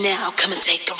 now. Come and take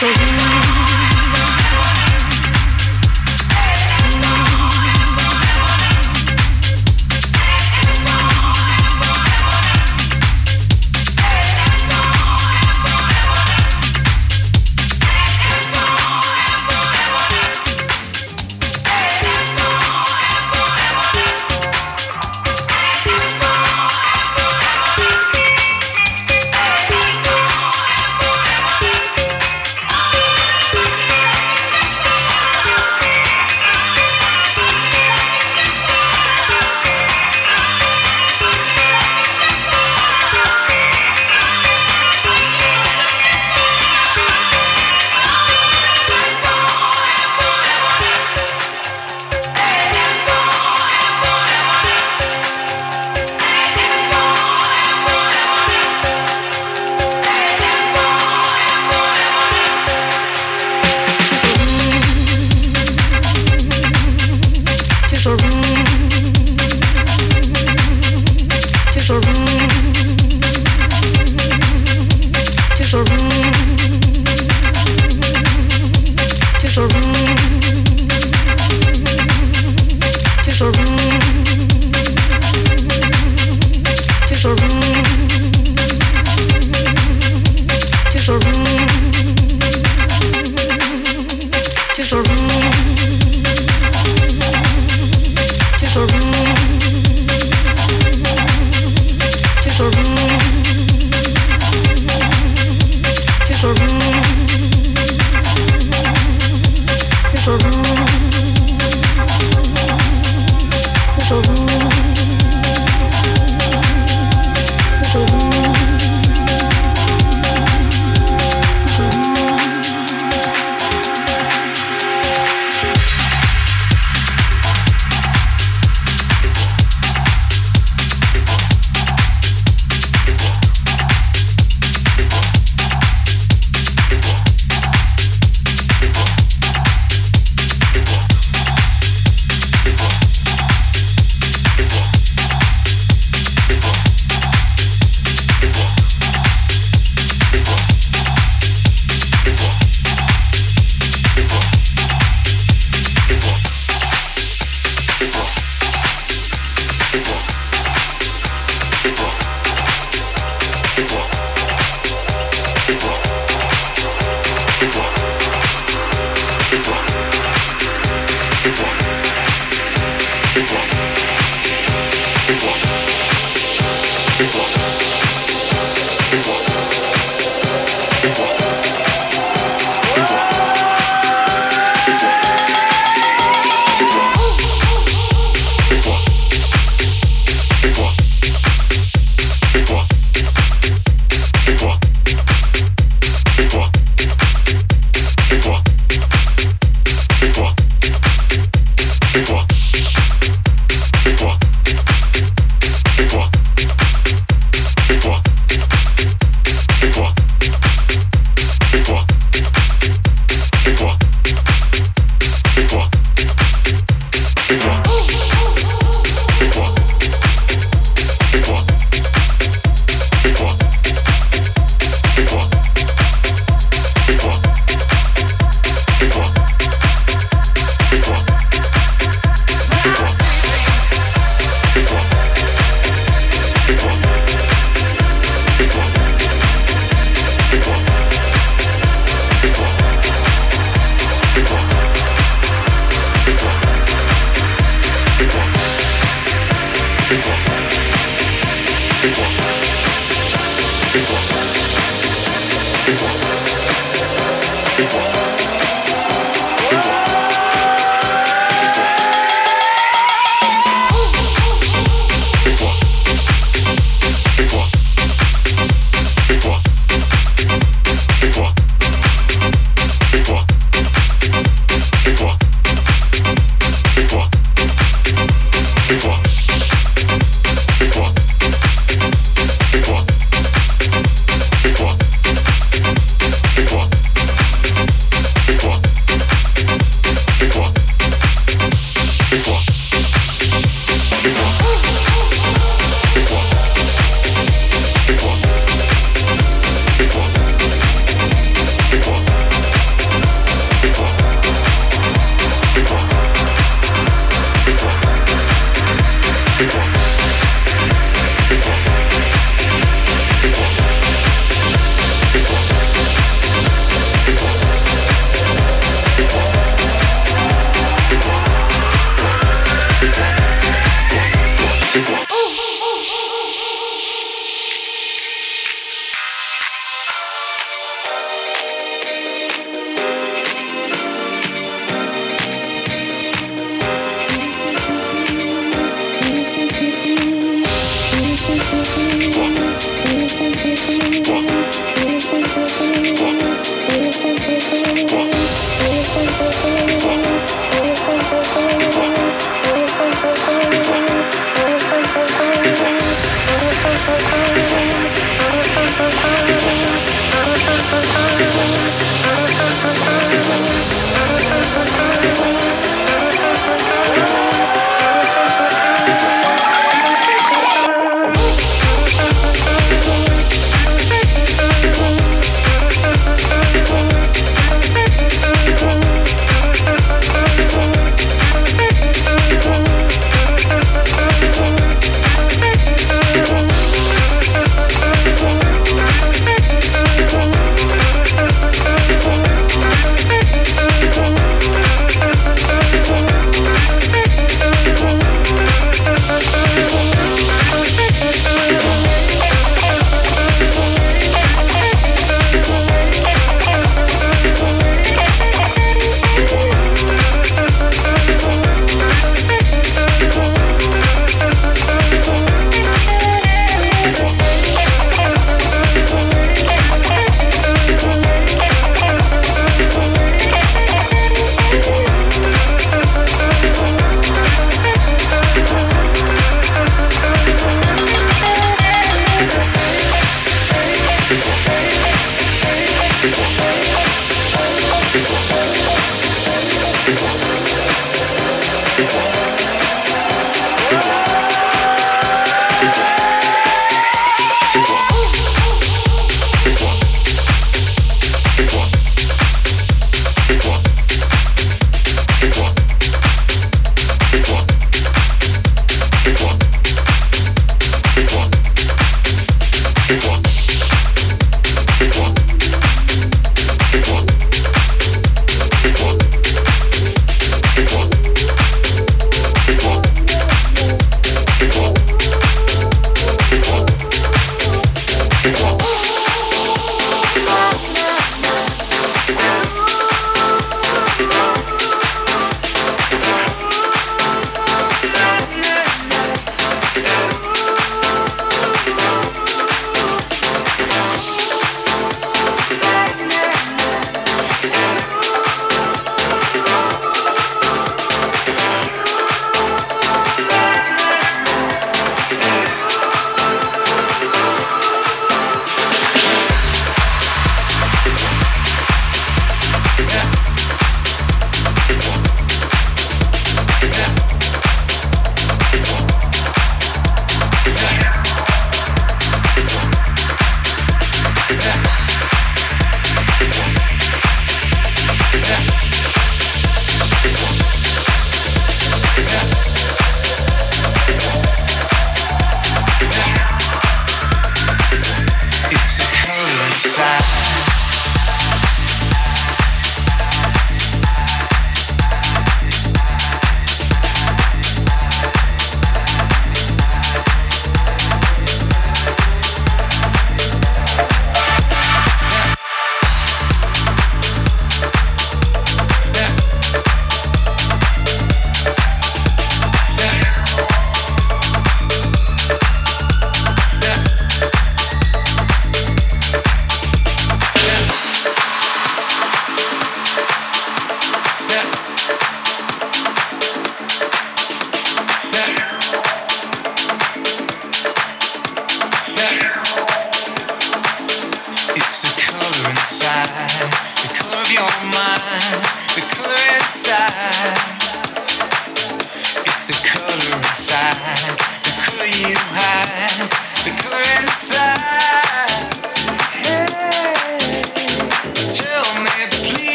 Just